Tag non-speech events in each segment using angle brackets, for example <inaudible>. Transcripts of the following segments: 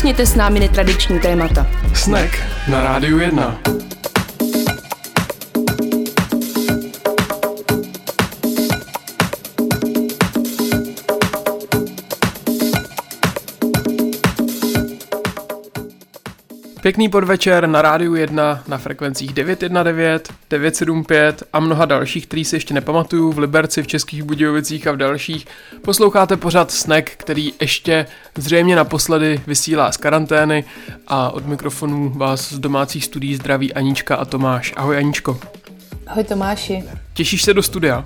Nakousněte s námi netradiční témata. Snack na Rádiu 1. Pěkný podvečer na Rádiu 1 na frekvencích 919, 975 a mnoha dalších, který si ještě nepamatuju, v Liberci, v Českých Budějovicích a v dalších. Posloucháte pořád Snack, který ještě zřejmě naposledy vysílá z karantény a od mikrofonu vás z domácích studií zdraví Anička a Tomáš. Ahoj Aničko. Ahoj Tomáši. Těšíš se do studia?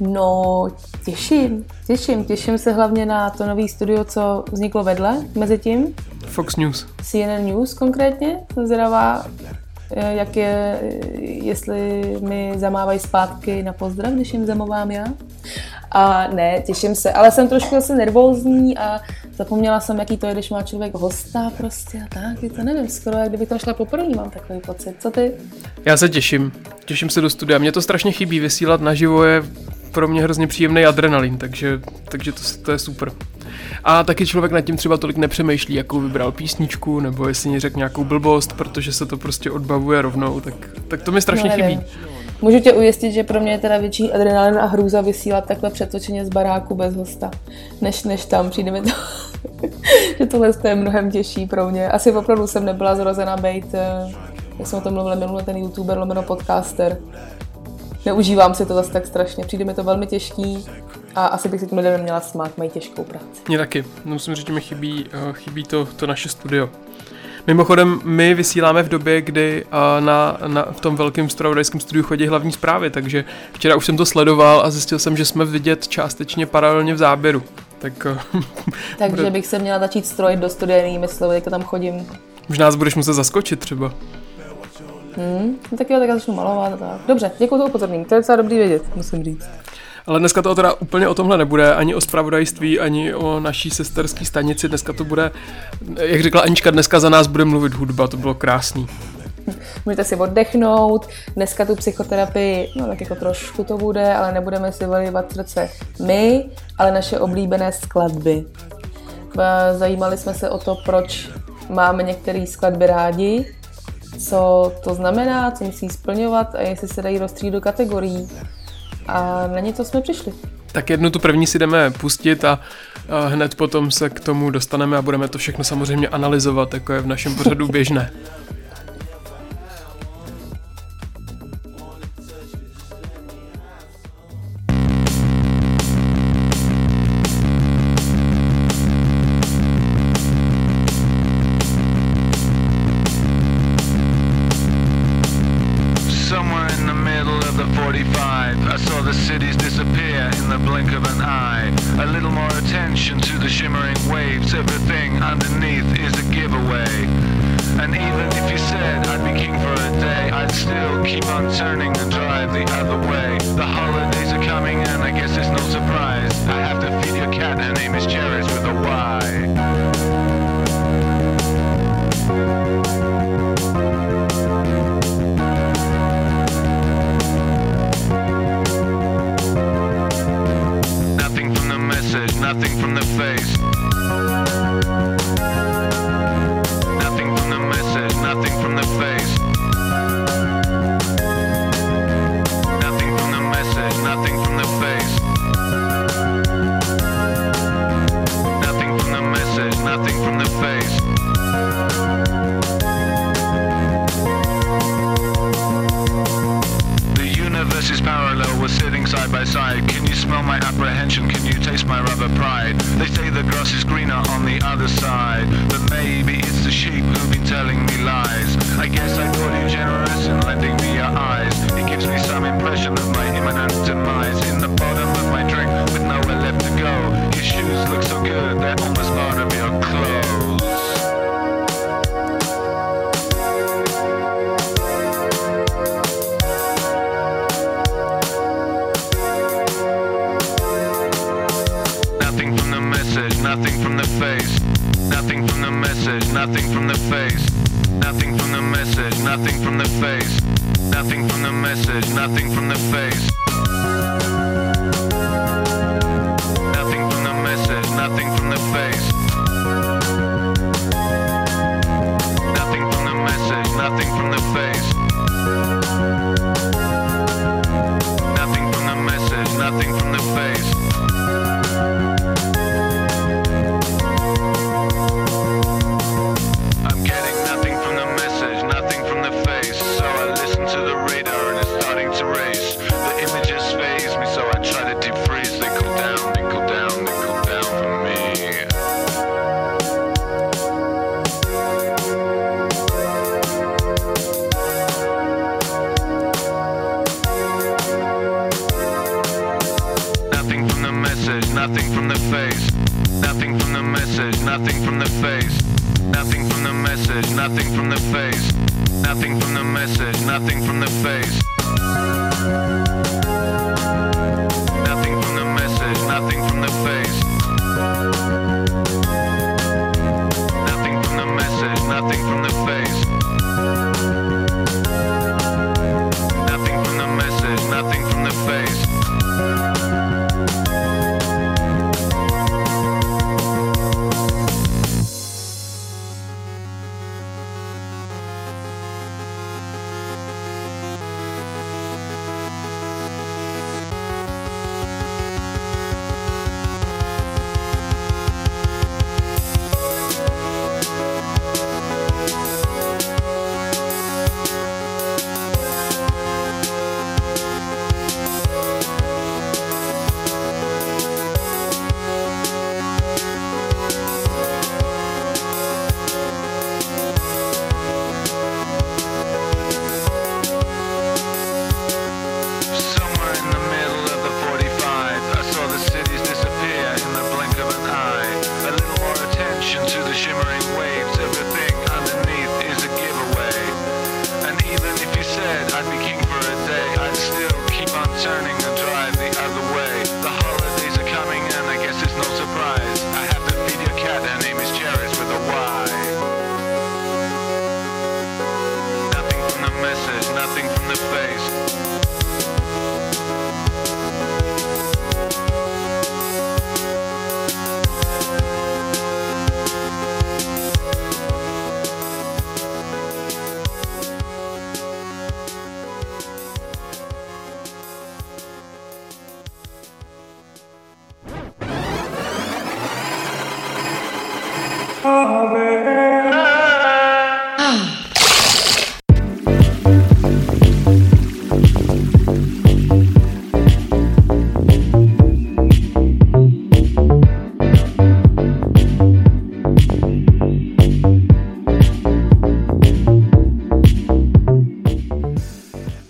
No, těším, těším. Těším se hlavně na to nový studio, co vzniklo vedle mezi tím. Fox News. CNN News konkrétně. Jsem zvědavá, eh, jak je, jestli mi zamávají zpátky na pozdrav, když jim zamovám já. A ne, těším se, ale jsem trošku zase nervózní a zapomněla jsem, jaký to je, když má člověk hosta prostě a tak, je to nevím, skoro jak kdyby tam šla poprvé, mám takový pocit. Co ty? Já se těším, těším se do studia. Mně to strašně chybí, vysílat naživo je pro mě hrozně příjemný adrenalin, takže, takže to, to je super. A taky člověk nad tím třeba tolik nepřemýšlí, jakou vybral písničku, nebo jestli mi řekl nějakou blbost, protože se to prostě odbavuje rovnou, tak, tak to mi strašně no, chybí. Můžu tě ujistit, že pro mě je teda větší adrenalin a hrůza vysílat takhle přetočeně z baráku bez hosta, než, než tam. Přijde mi to, <laughs> že tohle je mnohem těžší pro mě. Asi opravdu jsem nebyla zrozena být, eh, jak jsme o tom mluvili minule, ten youtuber lomeno podcaster. Neužívám si to zase tak strašně, přijde mi to velmi těžký a asi bych si tím lidem neměla smát, mají těžkou práci. Mně taky, no, musím říct, že mi chybí, uh, chybí to, to naše studio. Mimochodem, my vysíláme v době, kdy uh, na, na, v tom velkém spravodajském studiu chodí hlavní zprávy, takže včera už jsem to sledoval a zjistil jsem, že jsme vidět částečně paralelně v záběru. Tak, uh, <laughs> Takže bude... bych se měla začít strojit do studia jinými slovy, jak tam chodím. Možná nás budeš muset zaskočit třeba. Hmm, no tak jo, tak já začnu malovat. Tak. Dobře, děkuji za upozornění, to je docela dobrý vědět, musím říct. Ale dneska to teda úplně o tomhle nebude, ani o spravodajství, ani o naší sesterské stanici. Dneska to bude, jak řekla Anička, dneska za nás bude mluvit hudba, to bylo krásný. Můžete si oddechnout, dneska tu psychoterapii, no tak jako trošku to bude, ale nebudeme si vylivat srdce my, ale naše oblíbené skladby. Zajímali jsme se o to, proč máme některé skladby rádi, co to znamená, co musí splňovat a jestli se dají rozstřídit do kategorií a na něco jsme přišli. Tak jednu tu první si jdeme pustit a, hned potom se k tomu dostaneme a budeme to všechno samozřejmě analyzovat, jako je v našem pořadu <laughs> běžné.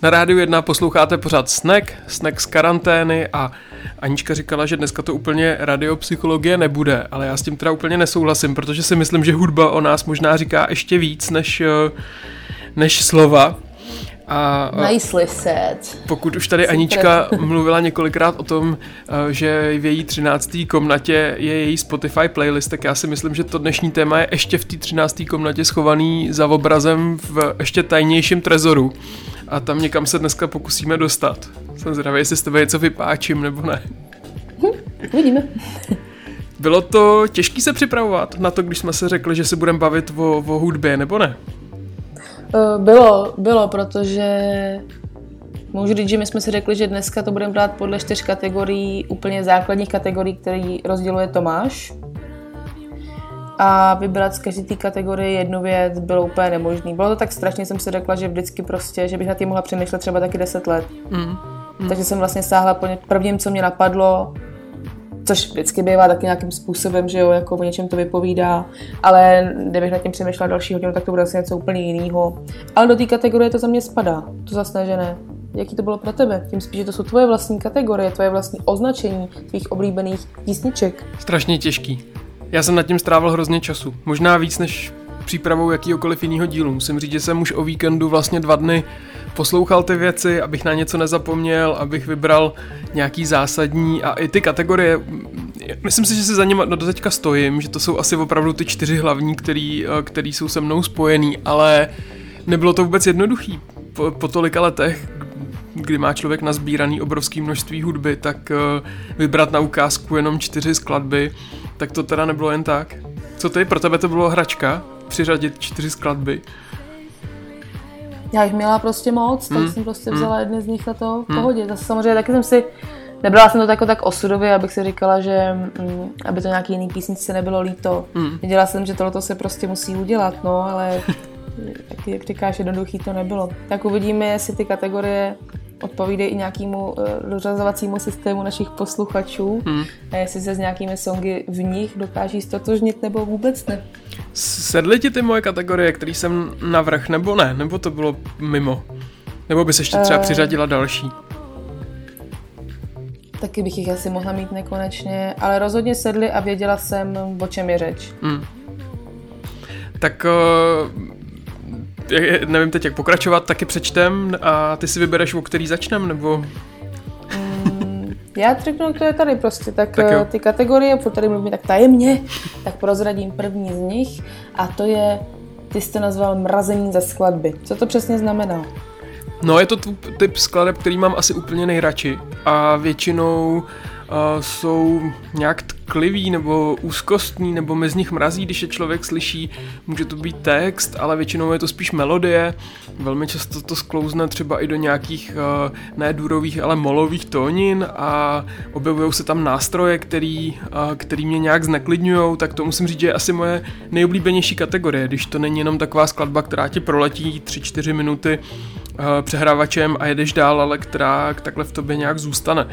Na rádiu 1 posloucháte pořád Snack, Snack z karantény a Anička říkala, že dneska to úplně radiopsychologie nebude, ale já s tím teda úplně nesouhlasím, protože si myslím, že hudba o nás možná říká ještě víc než, eh, než slova. A eh, Nicely said. pokud už tady. Anička mluvila několikrát o tom, eh, že v její 13. komnatě je její Spotify playlist, tak já si myslím, že to dnešní téma je ještě v té 13. komnatě schovaný za obrazem v ještě tajnějším trezoru. A tam někam se dneska pokusíme dostat. Jsem zvědavý, jestli s tebe něco vypáčím nebo ne. Uvidíme. Bylo to těžké se připravovat na to, když jsme se řekli, že se budeme bavit o, o hudbě, nebo ne? Eh, Bylo, bylo, protože můžu říct, že my jsme si řekli, že dneska to budeme brát podle čtyř kategorií, úplně základních kategorií, který rozděluje Tomáš. A vybrat z každé té kategorie jednu věc bylo úplně nemožné. Bylo to tak strašně, jsem si řekla, že vždycky prostě, že bych na tím mohla přemýšlet třeba taky 10 let. Mm. Takže jsem vlastně sáhla po prvním, co mě napadlo, což vždycky bývá taky nějakým způsobem, že jo, jako o něčem to vypovídá, ale kdybych nad tím přemýšlela další hodinu, tak to bude asi něco úplně jiného. Ale do té kategorie to za mě spadá, to zase ne, že ne. Jaký to bylo pro tebe? Tím spíš, že to jsou tvoje vlastní kategorie, tvoje vlastní označení tvých oblíbených písniček. Strašně těžký. Já jsem nad tím strávil hrozně času. Možná víc než přípravou jakýhokoliv jiného dílu. Musím říct, že jsem už o víkendu vlastně dva dny poslouchal ty věci, abych na něco nezapomněl, abych vybral nějaký zásadní a i ty kategorie. Myslím si, že si za něma do teďka stojím, že to jsou asi opravdu ty čtyři hlavní, který, eh, který jsou se mnou spojený, ale nebylo to vůbec jednoduchý. Po, po tolika letech, kdy má člověk nazbíraný obrovský množství hudby, tak eh, vybrat na ukázku jenom čtyři skladby, tak to teda nebylo jen tak. Co ty, pro tebe to bylo hračka? Přiřadit čtyři skladby? Já jich měla prostě moc, tak Hmm. jsem prostě vzala jedny z nich a to v pohodě. Zase samozřejmě taky jsem si, nebrala jsem to jako tak osudově, abych si říkala, že mm, aby to nějaký jiný písničce nebylo líto. Hmm. Věděla jsem, že tohle se prostě musí udělat, no, ale <laughs> taky, jak říkáš, jednoduchý to nebylo. Tak uvidíme, jestli ty kategorie odpovídají i nějakému uh, dořazovacímu systému našich posluchačů Hmm. a jestli se s nějakými songy v nich dokáží stotožnit nebo vůbec ne. Sedly ti ty moje kategorie, který jsem navrh, nebo ne? Nebo to bylo mimo? Nebo bys ještě třeba Eh. přiřadila další? Taky bych jich asi mohla mít nekonečně, ale rozhodně sedli a věděla jsem, o čem je řeč. Hmm. Tak uh, nevím teď, jak pokračovat, taky přečtem a ty si vybereš, o který začnem, nebo... Já řeknu, to je tady prostě, tak, Tak jo. tak ty kategorie, furt tady mluvím tak tajemně, tak prozradím první z nich a to je, ty jsi to nazval mrazení ze skladby. Co to přesně znamená? No je to typ skladeb, který mám asi úplně nejradši a většinou uh, jsou nějak tklivý nebo úzkostný, nebo mi z nich mrazí, když je člověk slyší, může to být text, ale většinou je to spíš melodie. Velmi často to sklouzne třeba i do nějakých uh, ne durových, ale molových tónin a objevují se tam nástroje, který, uh, který mě nějak zneklidňují, tak to musím říct, že je asi moje nejoblíbenější kategorie, když to není jenom taková skladba, která ti proletí 3-4 minuty uh, přehrávačem a jedeš dál, ale která takhle v tobě nějak zůstane.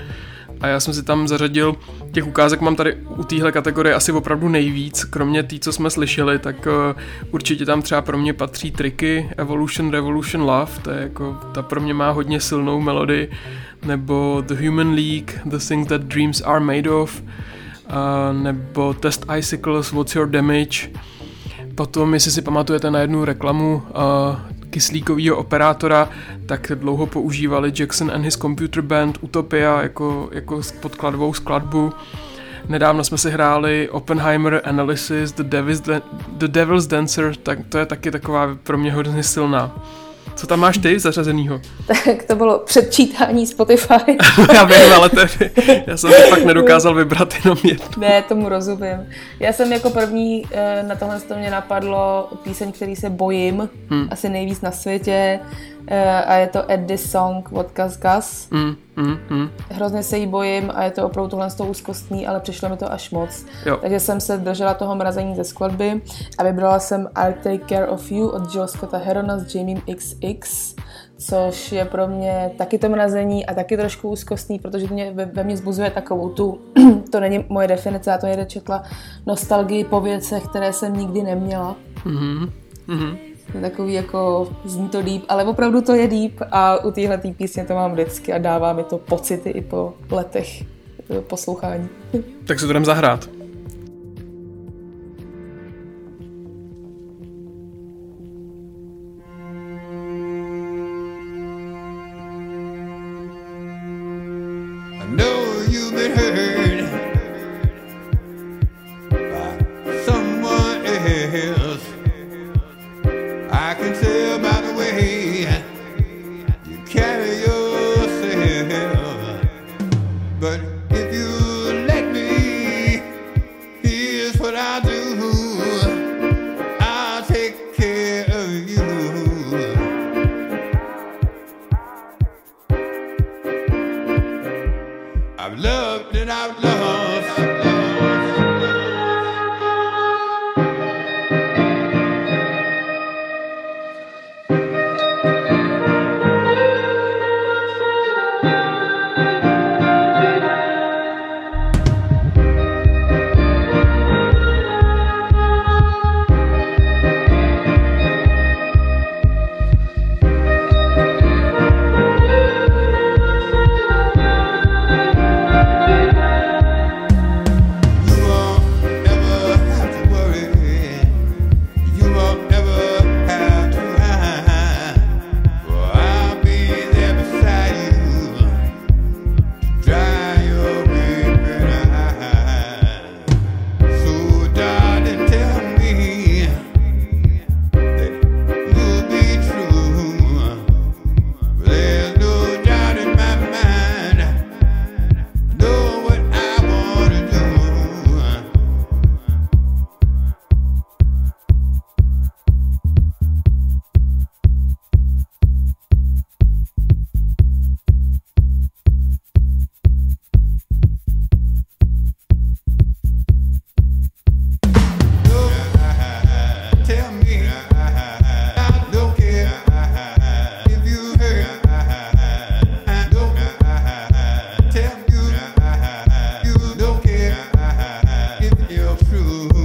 A já jsem si tam zařadil, těch ukázek mám tady u téhle kategorie asi opravdu nejvíc, kromě té, co jsme slyšeli, tak uh, určitě tam třeba pro mě patří triky Evolution, Revolution, Love, to je jako, ta pro mě má hodně silnou melodii, nebo The Human League, The Things That Dreams Are Made Of, nebo Test Icicles, What's Your Damage, Potom, jestli si pamatujete na jednu reklamu uh, kyslíkového operátora, tak dlouho používali Jackson and his Computer Band Utopia jako, jako podkladovou skladbu. Nedávno jsme si hráli Oppenheimer Analysis, The Devil's, The Devil's Dancer, tak to je taky taková pro mě hodně silná. Co tam máš ty zařazenýho? Tak to bylo předčítání Spotify. <laughs> já vím, ale to je, já jsem to fakt nedokázal vybrat jenom jednu. ne, tomu rozumím. Já jsem jako první eh, na tohle to mě napadlo píseň, který se bojím, hmm. asi nejvíc na světě. Eh, A je to At This Song od Gus Gus. Mm, mm, mm. Hrozně se jí bojím a je to opravdu tohle z toho úzkostný, ale přišlo mi to až moc. Jo. Takže jsem se držela toho mrazení ze skladby a vybrala jsem I'll Take Care of You od Jill Scotta Herona s Jamiem XX, což je pro mě taky to mrazení a taky trošku úzkostný, protože to mě, ve, ve mně zbuzuje takovou tu, <clears throat> to není moje definice, já to někde četla, nostalgii po věcech, které jsem nikdy neměla. Mhm. Mhm. Takový jako, zní to deep, ale opravdu to je deep a u téhle písně to mám vždycky a dává mi to pocity i po letech eh, poslouchání. Tak se to jdem zahrát. What I'll do. true.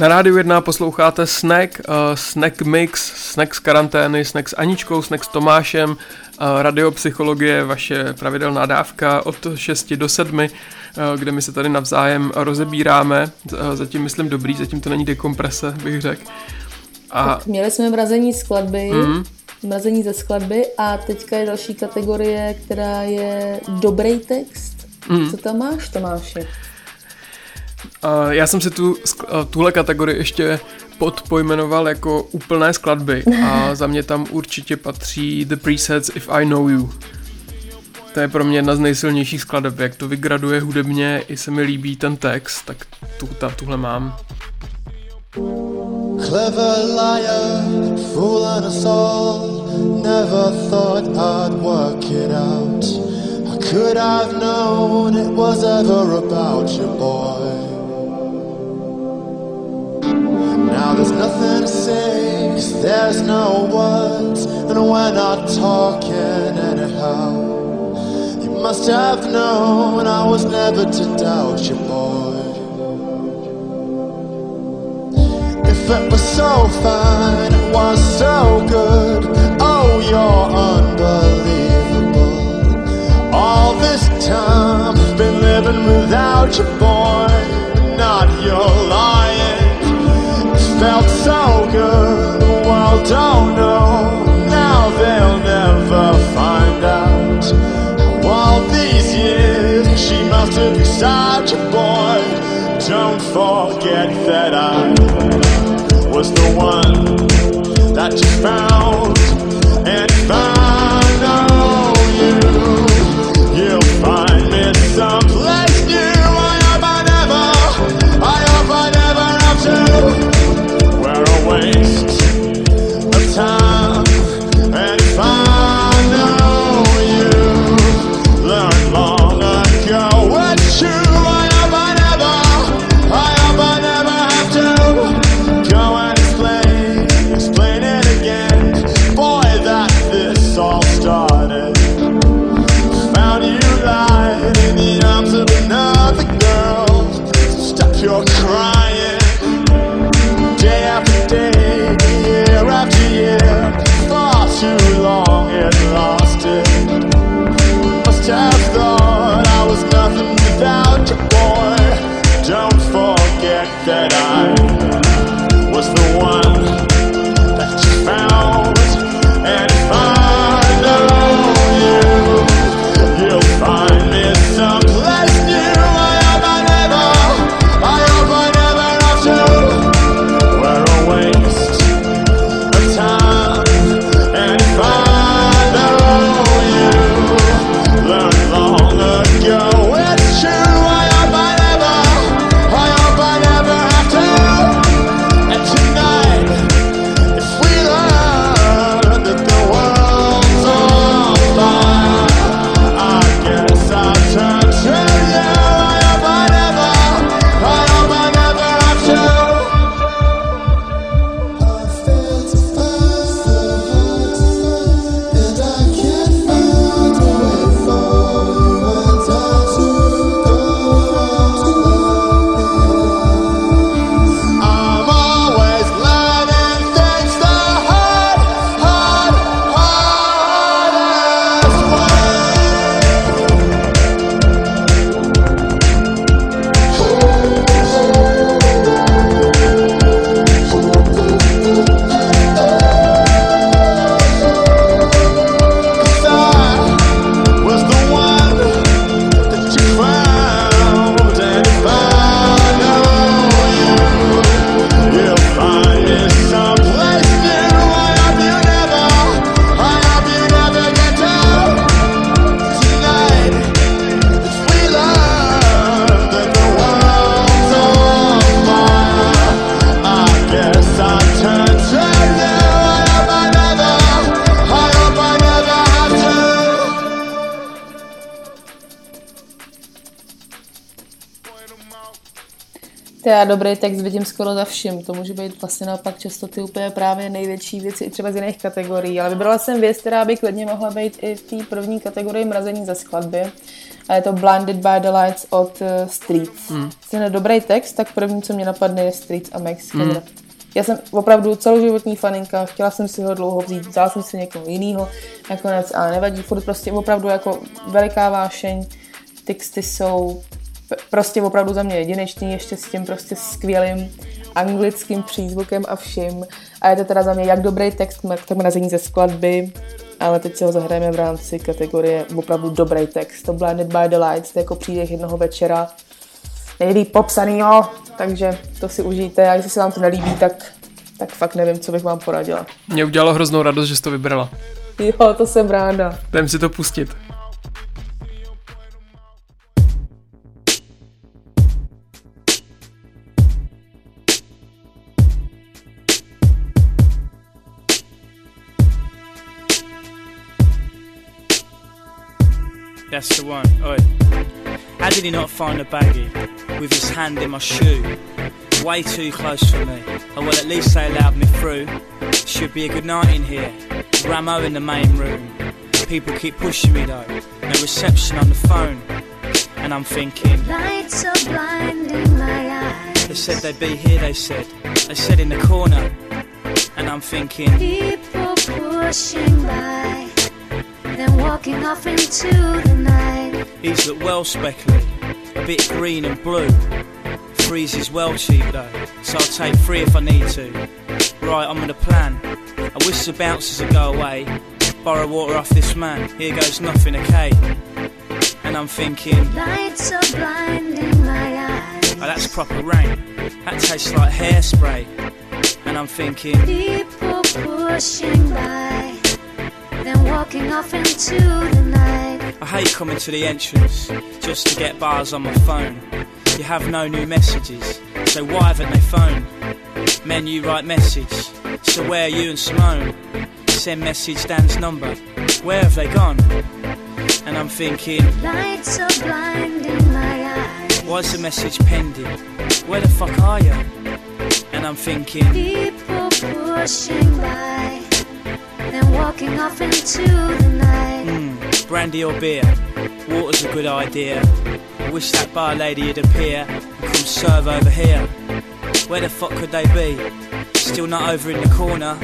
Na rádiu 1 posloucháte Snack, uh, Snack Mix, Snack z karantény, Snack s Aničkou, Snack s Tomášem, uh, radiopsychologie, vaše pravidelná dávka od 6 do 7, uh, kde my se tady navzájem rozebíráme. Uh, zatím myslím dobrý, zatím to není dekomprese, bych řekl. A... Tak měli jsme mrazení skladby, mm. mrazení ze skladby a teďka je další kategorie, která je dobrý text. Mm. Co tam máš, Tomáši? Uh, já jsem si tu, uh, tuhle kategorii ještě podpojmenoval jako úplné skladby a <laughs> za mě tam určitě patří The Presets If I Know You. To je pro mě jedna z nejsilnějších skladeb, jak to vygraduje hudebně, i se mi líbí ten text, tak tu, ta, tuhle mám. Clever liar, fooling us all Never thought I'd work it out How could I've known it was ever about you, boy cause there's no words And we're not talking anyhow You must have known I was never to doubt you, boy If it was so fine, it was so good. Oh, you're unbelievable. All this time, I've been living without you, boy. Not your lying. It felt so good, don't know. Now they'll never find out. How all these years, she must have been such a boy. Don't forget that I was the one that you found. And if já dobrý text vidím skoro za vším. To může být vlastně naopak často ty úplně právě největší věci i třeba z jiných kategorií. Ale vybrala jsem věc, která by klidně mohla být i v té první kategorii mrazení za skladby. A je to Blinded by the Lights od uh, Streets. Hmm. Ten dobrý text, tak první, co mě napadne, je Streets a Max hmm. Já jsem opravdu celoživotní faninka, chtěla jsem si ho dlouho vzít, vzala jsem si někoho jiného, nakonec, ale nevadí, furt prostě opravdu jako veliká vášeň, texty jsou prostě opravdu za mě jedinečný, ještě s tím prostě skvělým anglickým přízvukem a vším. A je to teda za mě jak dobrý text, tak má nazení ze skladby, ale teď si ho zahrajeme v rámci kategorie opravdu dobrý text. To Blinded by the Lights, to je jako příběh jednoho večera, nejlíp popsanýho, takže to si užijte a jestli se vám to nelíbí, tak, tak fakt nevím, co bych vám poradila. Mě udělalo hroznou radost, že jsi to vybrala. Jo, to jsem ráda. Jdem si to pustit. That's the one. Oi. How did he not find the baggie with his hand in my shoe? Way too close for me. Oh well, at least they allowed me through. Should be a good night in here. Ramo in the main room. People keep pushing me though. No reception on the phone. And I'm thinking. Lights are blinding my eyes. They said they'd be here, they said. They said in the corner. And I'm thinking. People pushing by then walking off into the night. These look well speckly, a bit green and blue. Three's is well cheap though, so I'll take three if I need to. Right, I'm on a plan. I wish the bouncers would go away. Borrow water off this man, here goes nothing, okay? And I'm thinking, Lights are blinding my eyes. oh, that's proper rain. That tastes like hairspray. And I'm thinking, People pushing by, then walking off into the night. I hate coming to the entrance just to get bars on my phone. You have no new messages, so why haven't they phoned? Menu write message, so where are you and Simone? Send message Dan's number, where have they gone? And I'm thinking, Lights are blinding my eyes. why's the message pending? Where the fuck are you? And I'm thinking, People pushing by, then walking off into the night. hmm, brandy or beer? Water's a good idea. I wish that bar lady would appear and come serve over here. Where the fuck could they be? Still not over in the corner.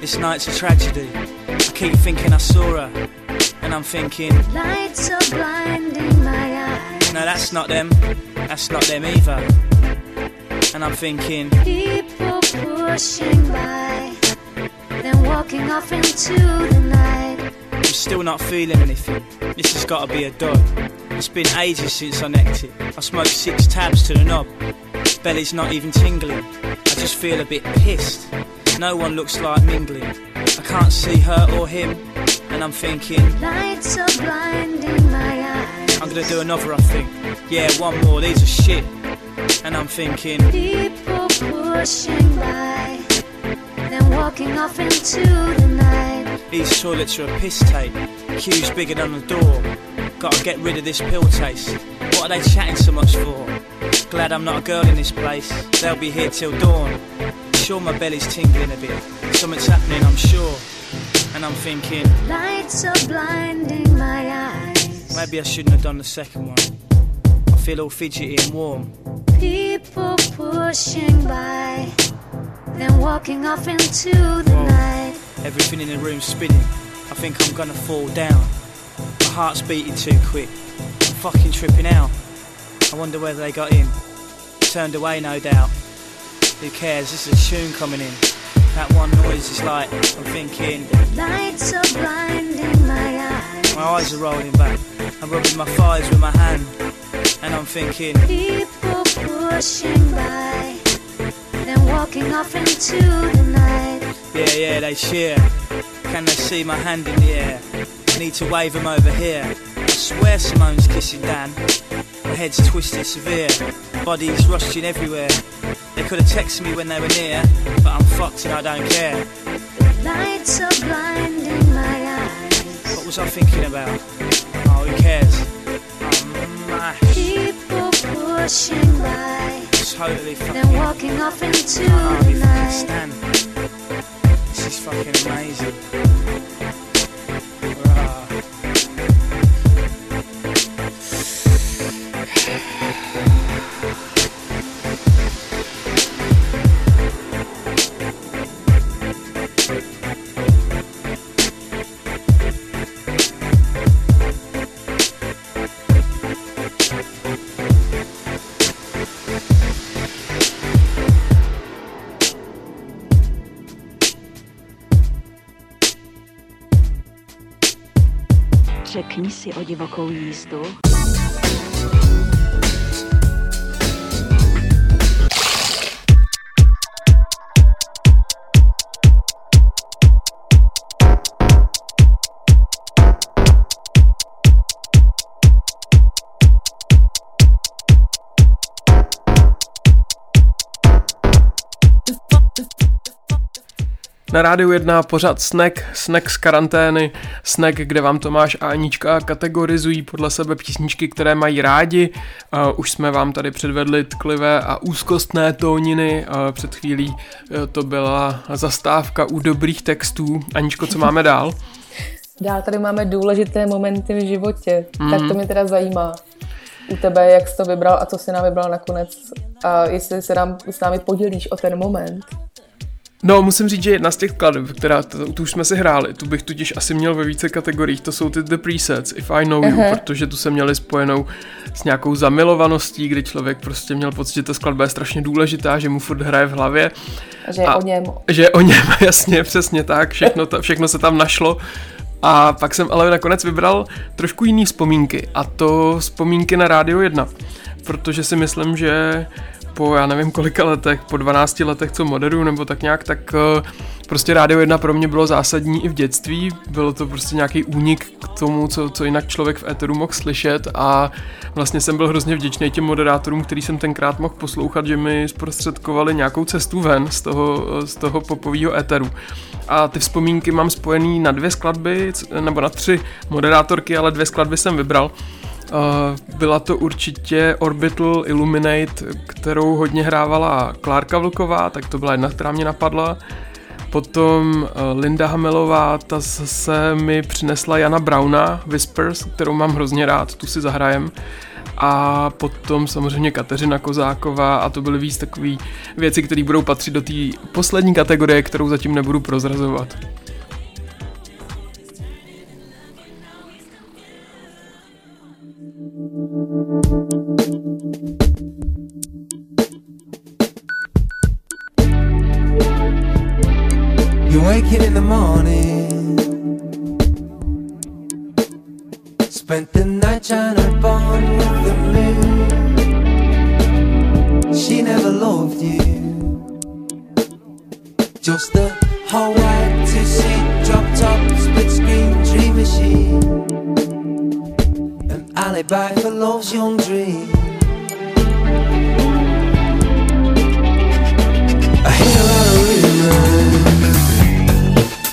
This night's a tragedy. I keep thinking I saw her, and I'm thinking, Lights are blinding my eyes. no, that's not them. That's not them either. And I'm thinking, People pushing by, walking off into the night. I'm still not feeling anything. This has got to be a dud. It's been ages since I necked it. I smoked six tabs to the knob. Belly's not even tingling. I just feel a bit pissed. No one looks like mingling. I can't see her or him, and I'm thinking Lights are blinding my eyes. I'm gonna do another. I think, yeah, one more. These are shit, and I'm thinking People pushing by, walking off into the night. these toilets are a piss tape. Queues bigger than the door. Gotta get rid of this pill taste. What are they chatting so much for? Glad I'm not a girl in this place. They'll be here till dawn. Sure, my belly's tingling a bit. Something's happening, I'm sure. And I'm thinking, Lights are blinding my eyes. maybe I shouldn't have done the second one. I feel all fidgety and warm. People pushing by, then walking off into the Whoa. night. Everything in the room's spinning. I think I'm gonna fall down. My heart's beating too quick. I'm fucking tripping out. I wonder whether they got in. Turned away, no doubt. Who cares? This is a tune coming in. That one noise is like, I'm thinking, Lights are blinding my eyes. my eyes are rolling back. I'm rubbing my thighs with my hand. And I'm thinking, People pushing by, walking off into the night. yeah, yeah, they cheer. Can they see my hand in the air? Need to wave them over here. I swear Simone's kissing Dan. My head's twisted severe. Body's rushing everywhere. They could have texted me when they were near, but I'm fucked and I don't care. Lights are blinding my eyes. What was I thinking about? Oh, who cares? I'm. People pushing Totally fucking. then walking off into the night. This is fucking amazing. Si o divokou jízdu. Na rádiu 1 pořád snack, snack z karantény, snack, kde vám Tomáš a Anička kategorizují podle sebe písničky, které mají rádi. Uh, už jsme vám tady předvedli tklivé a úzkostné tóniny, uh, před chvílí uh, to byla zastávka u dobrých textů. Aničko, co máme dál? Dál tady máme důležité momenty v životě, mm. tak to mě teda zajímá. U tebe, jak jsi to vybral a co jsi nám vybral nakonec a jestli se nám s námi podělíš o ten moment. No, musím říct, že jedna z těch skladeb, která tu, tu už jsme si hráli, tu bych totiž asi měl ve více kategoriích, to jsou ty The Presets, If I Know You, Aha. protože tu se měli spojenou s nějakou zamilovaností, kdy člověk prostě měl pocit, že ta skladba je strašně důležitá, že mu furt hraje v hlavě. A že je A- o něm. Že o něm, <laughs> jasně, přesně tak, všechno, ta, všechno se tam našlo. A pak jsem ale nakonec vybral trošku jiný vzpomínky, a to vzpomínky na Rádio 1, protože si myslím, že po já nevím kolika letech, po 12 letech, co moderuju nebo tak nějak, tak eh, prostě Rádio 1 pro mě bylo zásadní i v dětství. Bylo to prostě nějaký únik k tomu, co, co jinak člověk v éteru mohl slyšet a vlastně jsem byl hrozně vděčný těm moderátorům, který jsem tenkrát mohl poslouchat, že mi zprostředkovali nějakou cestu ven z toho, z toho popového éteru. A ty vzpomínky mám spojený na dvě skladby, nebo na tři moderátorky, ale dvě skladby jsem vybral. Byla to určitě Orbital Illuminate, kterou hodně hrávala Klárka Vlková, tak to byla jedna, která mě napadla. Potom uh, Linda Hamelová, ta se mi přinesla Jana Browna, Whispers, kterou mám hrozně rád, tu si zahrajem. A potom samozřejmě Kateřina Kozáková a to byly víc takové věci, které budou patřit do té poslední kategorie, kterou zatím nebudu prozrazovat. Waking in the morning. Spent the night trying to bond with the moon. She never loved you. Just a Hawaii two seat drop top split screen dream machine. An alibi for love's young dream. I hear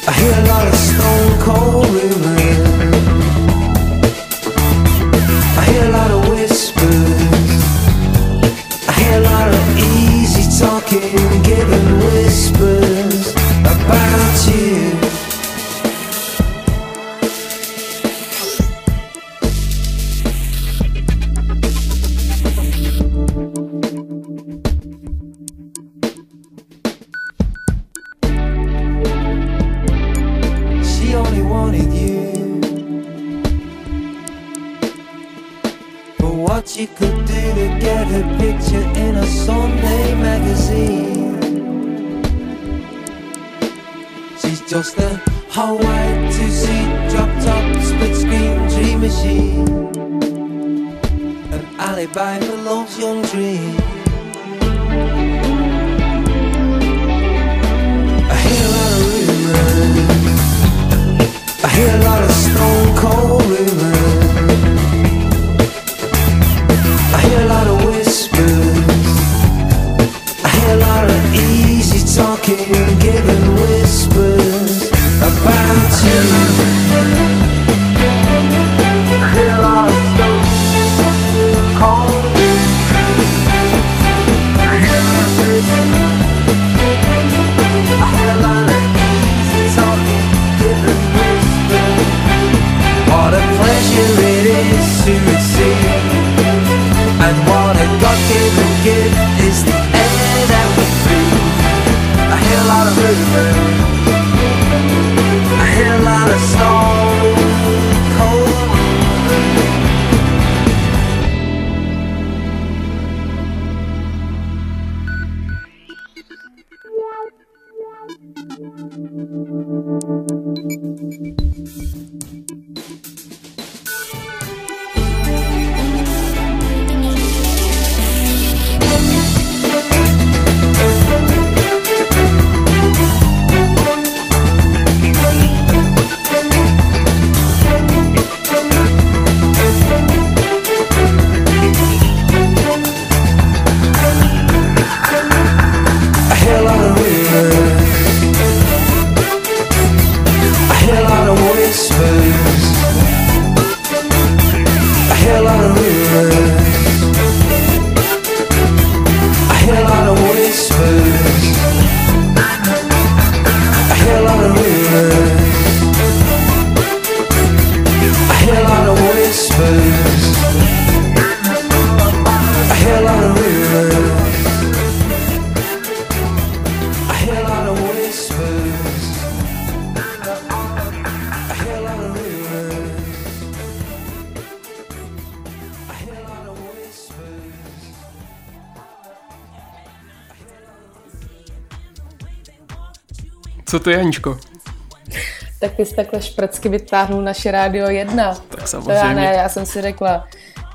I hear a lot of stone cold rumors. Aničko? Tak ty jsi takhle šprcky vytáhnul naše rádio 1. Tak To já samozřejmě. ne, já jsem si řekla,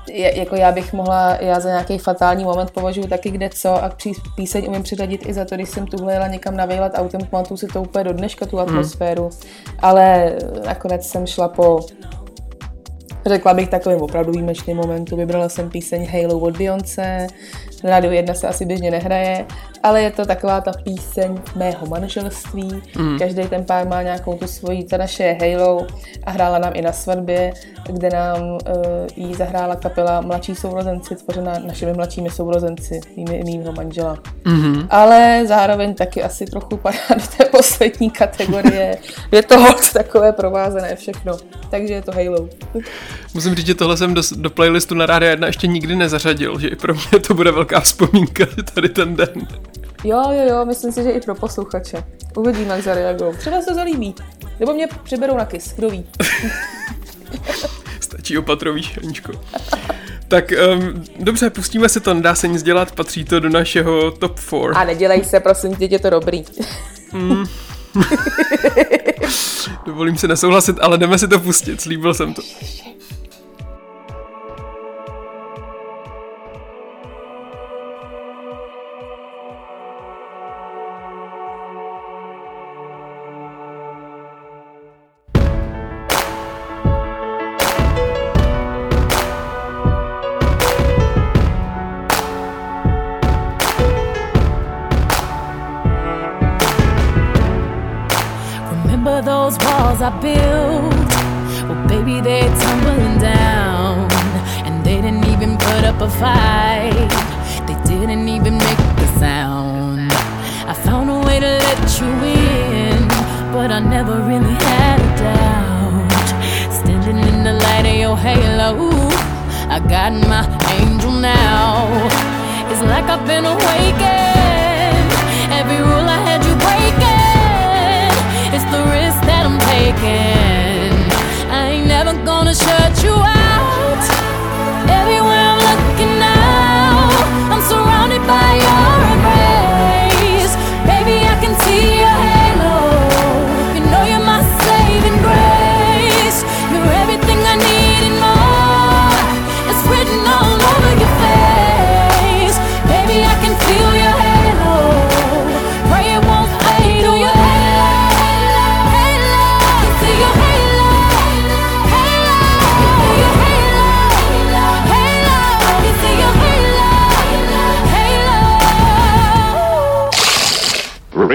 je, jako já bych mohla, já za nějaký fatální moment považuji taky kde co a pří, píseň umím přiřadit i za to, když jsem tuhle jela někam navejlet autem, pamatuju si to úplně do dneška, tu atmosféru, hmm. ale nakonec jsem šla po Řekla bych takovým opravdu výjimečným momentu. Vybrala jsem píseň Halo od Beyoncé. Na rádiu 1 se asi běžně nehraje, ale je to taková ta píseň mého manželství. Mm. Každý ten pár má nějakou tu svoji, ta naše je Halo a hrála nám i na svatbě, kde nám uh, jí zahrála kapela Mladší sourozenci, tvořená našimi mladšími sourozenci, mými, mýho manžela. Mm-hmm. Ale zároveň taky asi trochu padá do té poslední kategorie. <laughs> je to hod takové provázené všechno. Takže je to Halo. Musím říct, že tohle jsem do, do playlistu na Rádia 1 ještě nikdy nezařadil, že i pro mě to bude velká vzpomínka tady ten den. Jo, jo, jo, myslím si, že i pro posluchače. Uvidíme, jak zareagují. Třeba se to zalíbí. Nebo mě přiberou na kys, kdo ví. <laughs> Stačí opatrový, Aničko. Tak um, dobře, pustíme si to, nedá se nic dělat, patří to do našeho top 4. A nedělej se, prosím, tě, je to dobrý. <laughs> Dovolím si nesouhlasit, ale jdeme si to pustit, slíbil jsem to. A fight, they didn't even make the sound. I found a way to let you in, but I never really had a doubt. Standing in the light of your halo, I got my angel now. It's like I've been awakened. Every rule I had you breaking. It's the risk that I'm taking. I ain't never gonna shut you out.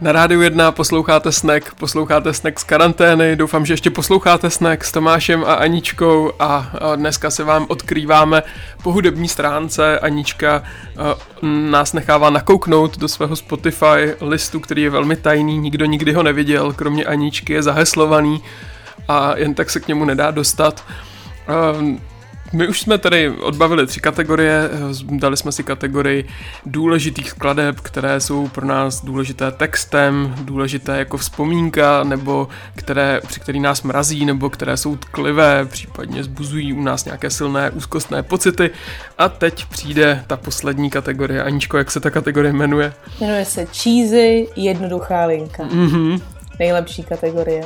Na rádiu 1 posloucháte Snack, posloucháte Snack z karantény, doufám, že ještě posloucháte Snack s Tomášem a Aničkou a dneska se vám odkrýváme po hudební stránce. Anička nás nechává nakouknout do svého Spotify listu, který je velmi tajný, nikdo nikdy ho neviděl, kromě Aničky je zaheslovaný a jen tak se k němu nedá dostat. My už jsme tady odbavili tři kategorie, dali jsme si kategorii důležitých skladeb, které jsou pro nás důležité textem, důležité jako vzpomínka, nebo které, při který nás mrazí, nebo které jsou tklivé, případně zbuzují u nás nějaké silné úzkostné pocity. A teď přijde ta poslední kategorie. Aničko, jak se ta kategorie jmenuje? Jmenuje se Cheesy, jednoduchá linka. Mhm. Nejlepší kategorie.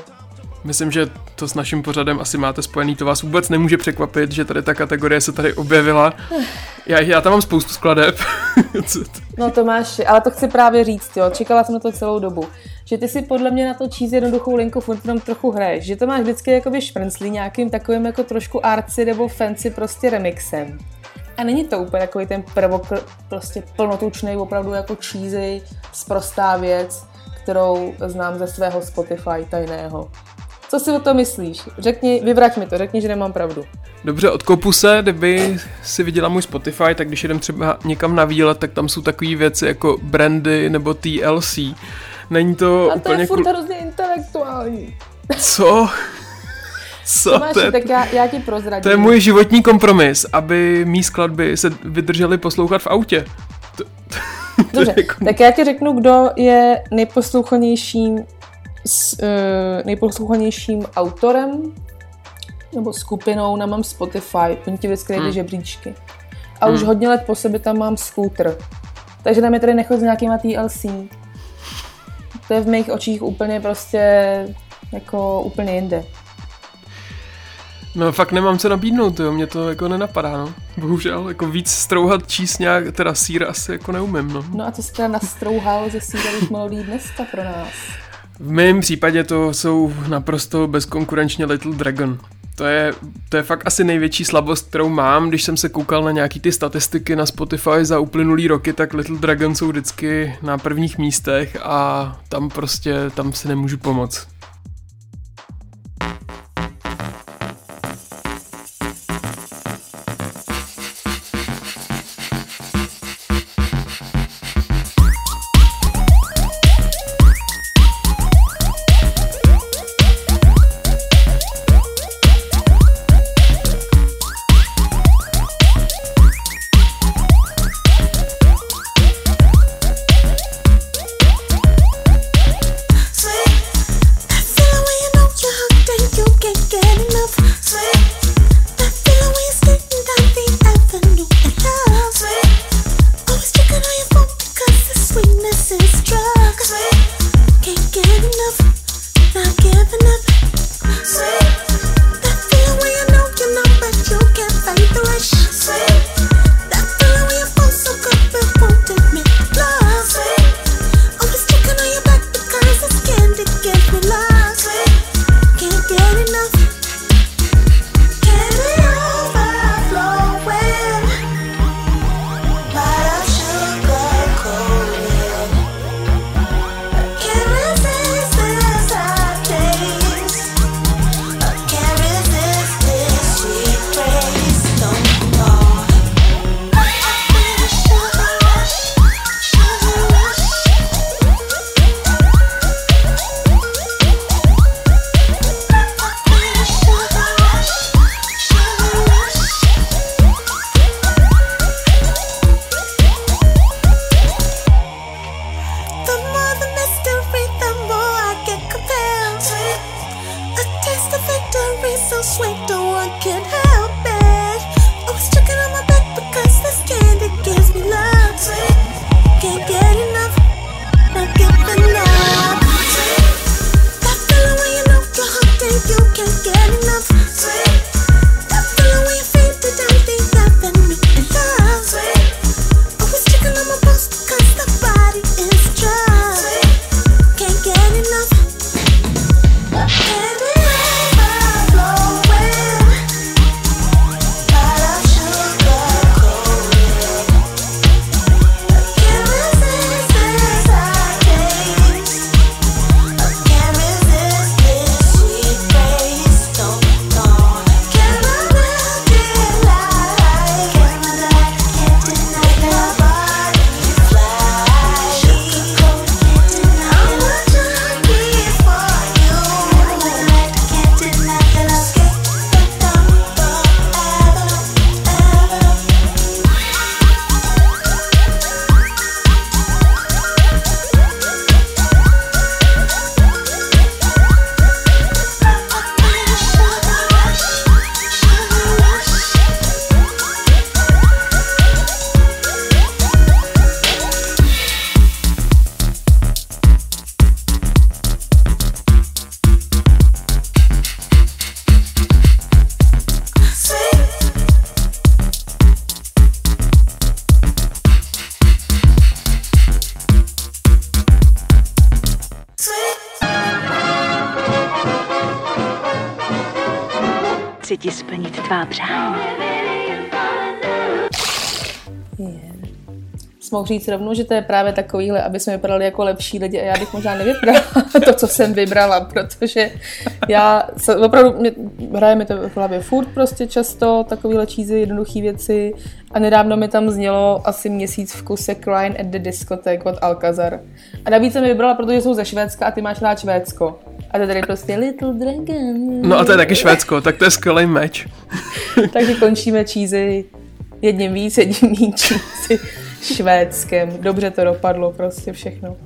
Myslím, že to s naším pořadem asi máte spojený, to vás vůbec nemůže překvapit, že tady ta kategorie se tady objevila. Já, já tam mám spoustu skladeb. <laughs> No to máš, ale to chci právě říct, jo. Čekala jsem na to celou dobu. Že ty si podle mě na to číst jednoduchou linku furt jenom trochu hraješ. Že to máš vždycky jakoby šprnclý nějakým takovým jako trošku arci nebo fancy prostě remixem. A není to úplně takový ten prvokl, prostě plnotučný, opravdu jako cheesy, sprostá věc, kterou znám ze svého Spotify tajného. Co si o to myslíš? Řekni, vyvrať mi to, řekni, že nemám pravdu. Dobře, odkopu se, kdyby si viděla můj Spotify, tak když jdem třeba někam na výlet, tak tam jsou takové věci jako brandy nebo TLC. Není to A to úplně... je furt kul- hrozně intelektuální. Co? <laughs> Co? Tomáši, To je, tak já, já ti prozradím. to je můj životní kompromis, aby mý skladby se vydržely poslouchat v autě. To, to, <laughs> to Dobře, je jako- tak já ti řeknu, kdo je nejposlouchanějším, s, uh, nejposlouchanějším autorem nebo skupinou na mém Spotify. Oni ti vždycky Hmm. hmm. žebříčky. A už hodně let po sobě tam mám scooter. Takže na mě tady nechodí s nějakýma TLC. To je v mých očích úplně prostě jako úplně jinde. No fakt nemám co nabídnout, jo. mě to jako nenapadá, no. Bohužel, jako víc strouhat číst nějak, teda sír asi jako neumím, no. No a co jsi teda nastrouhal ze sírových melodí dneska pro nás? V mém případě to jsou naprosto bezkonkurenčně Little Dragon. To je, to je fakt asi největší slabost, kterou mám, když jsem se koukal na nějaký ty statistiky na Spotify za uplynulý roky, tak Little Dragon jsou vždycky na prvních místech a tam prostě, tam si nemůžu pomoct. Říct rovnou, že to je právě takovýhle, aby jsme vypadali jako lepší lidi a já bych možná nevybrala <laughs> to, co jsem vybrala, protože já se, opravdu mě, hraje mi to v hlavě furt prostě často, takovýhle cheesy, jednoduché věci a nedávno mi tam znělo asi měsíc v kuse Crying at the Discotheque od Alcazar. A navíc jsem je vybrala, protože jsou ze Švédska a ty máš rád Švédsko. A to je tady prostě Little Dragon. No a to je taky Švédsko, tak to je skvělý meč. <laughs> Takže končíme cheesy jedním víc, jedním méně cheesy <laughs> švédskem. Dobře to dopadlo prostě všechno.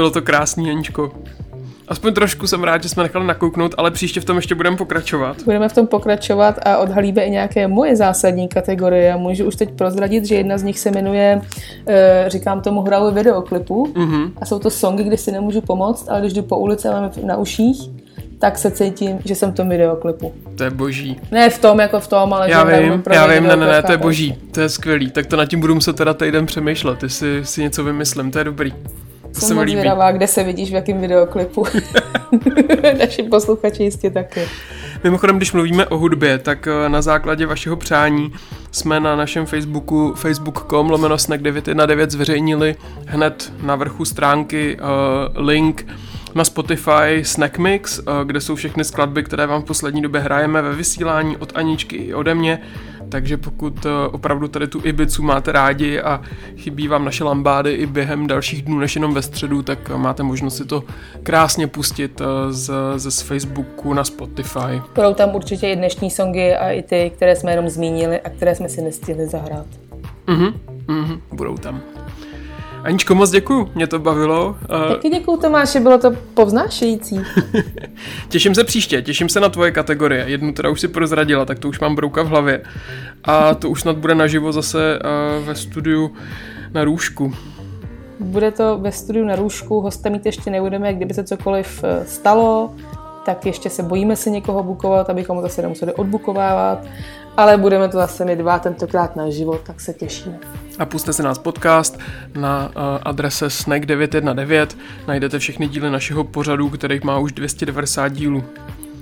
Bylo to krásný, Janičko. Aspoň trošku jsem rád, že jsme nechali nakouknout, ale příště v tom ještě budeme pokračovat. Budeme v tom pokračovat a odhalíme i nějaké moje zásadní kategorie. A můžu už teď prozradit, že jedna z nich se jmenuje, eh, říkám tomu, hraju videoklipu. Mhm. A jsou to songy, kde si nemůžu pomoct, ale když jdu po ulici a mám na uších, tak se cítím, že jsem v tom videoklipu. To je boží. Ne v tom jako v tom, ale Já že vím, pro já vím, ne, ne, ne, to je boží, to je skvělý. Tak to nad tím budu muset teda týden přemýšlet, ty si, si něco vymyslím, to je dobrý. To se Jsem mi líbí. zvědavá, kde se vidíš, v jakém videoklipu. <laughs> Naši posluchači jistě taky. Mimochodem, když mluvíme o hudbě, tak eh, na základě vašeho přání jsme na našem Facebooku facebook.com lomeno snack 919 zveřejnili hned na vrchu stránky uh, link na Spotify Snack Mix, uh, kde jsou všechny skladby, které vám v poslední době hrajeme ve vysílání od Aničky i ode mě. Takže pokud uh, opravdu tady tu Ibicu máte rádi a chybí vám naše lambády i během dalších dnů než jenom ve středu, tak máte možnost si to krásně pustit uh, z, ze z Facebooku na Spotify. Budou tam určitě i dnešní songy a i ty, které jsme jenom zmínili a které jsme si nestihli zahrát. Mhm, mhm, budou tam. Aničko, moc děkuju, mě to bavilo. Taky děkuju Tomáši, bylo to povznášející. <laughs> těším se příště, těším se na tvoje kategorie. Jednu teda už si prozradila, tak to už mám brouka v hlavě. A to už snad bude naživo zase ve studiu na růžku. Bude to ve studiu na růžku, hostem mít ještě nebudeme, kdyby se cokoliv eh, stalo, tak ještě se bojíme si někoho bukovat, abychom to zase nemuseli odbukovávat, ale budeme to zase my dva tentokrát na život, tak se těšíme. A puste si nás podcast na uh, adrese snack919, najdete všechny díly našeho pořadu, kterých má už 290 dílů.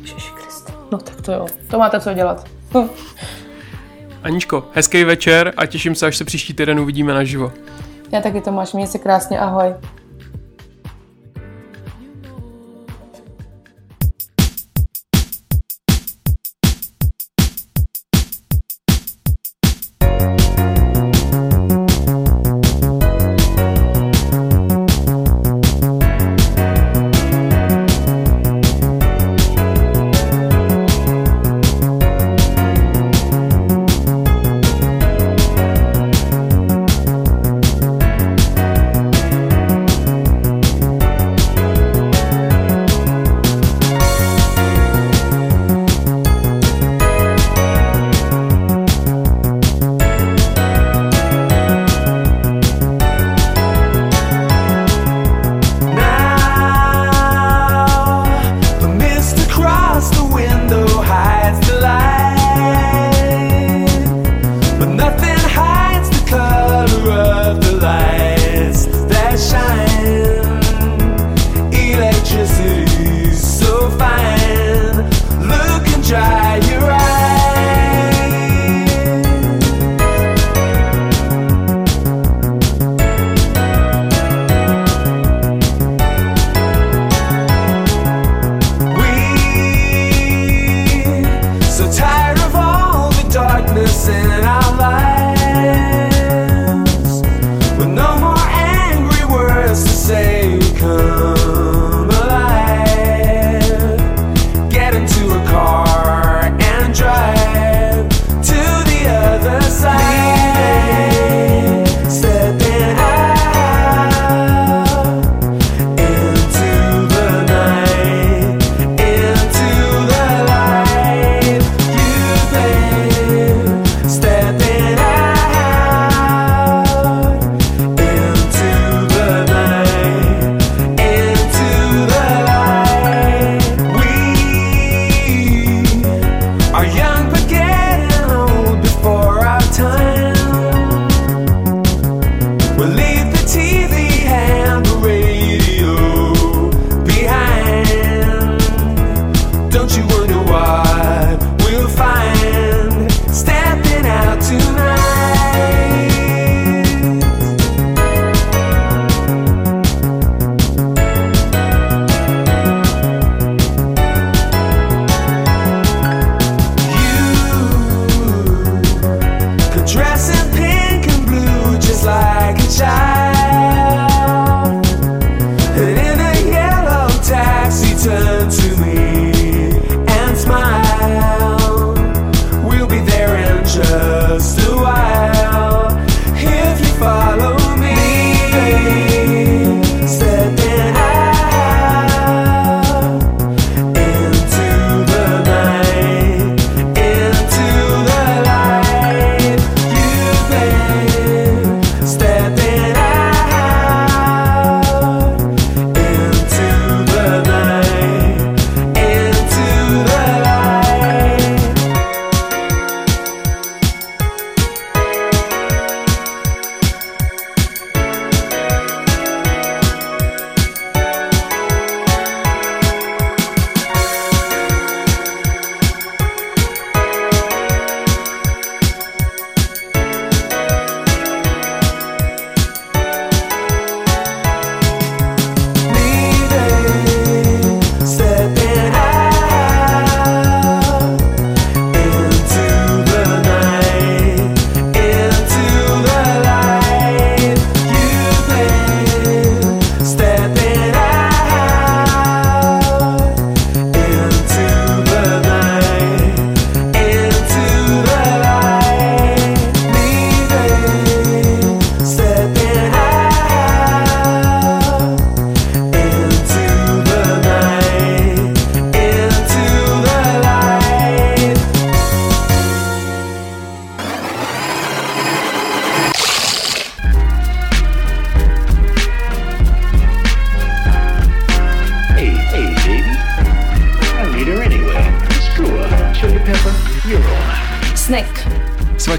Ježiši Kriste. No tak to jo, to máte co dělat. Hm. <laughs> Aničko, hezký večer a těším se, až se příští týden uvidíme naživo. Já taky Tomáš, měj se krásně, ahoj.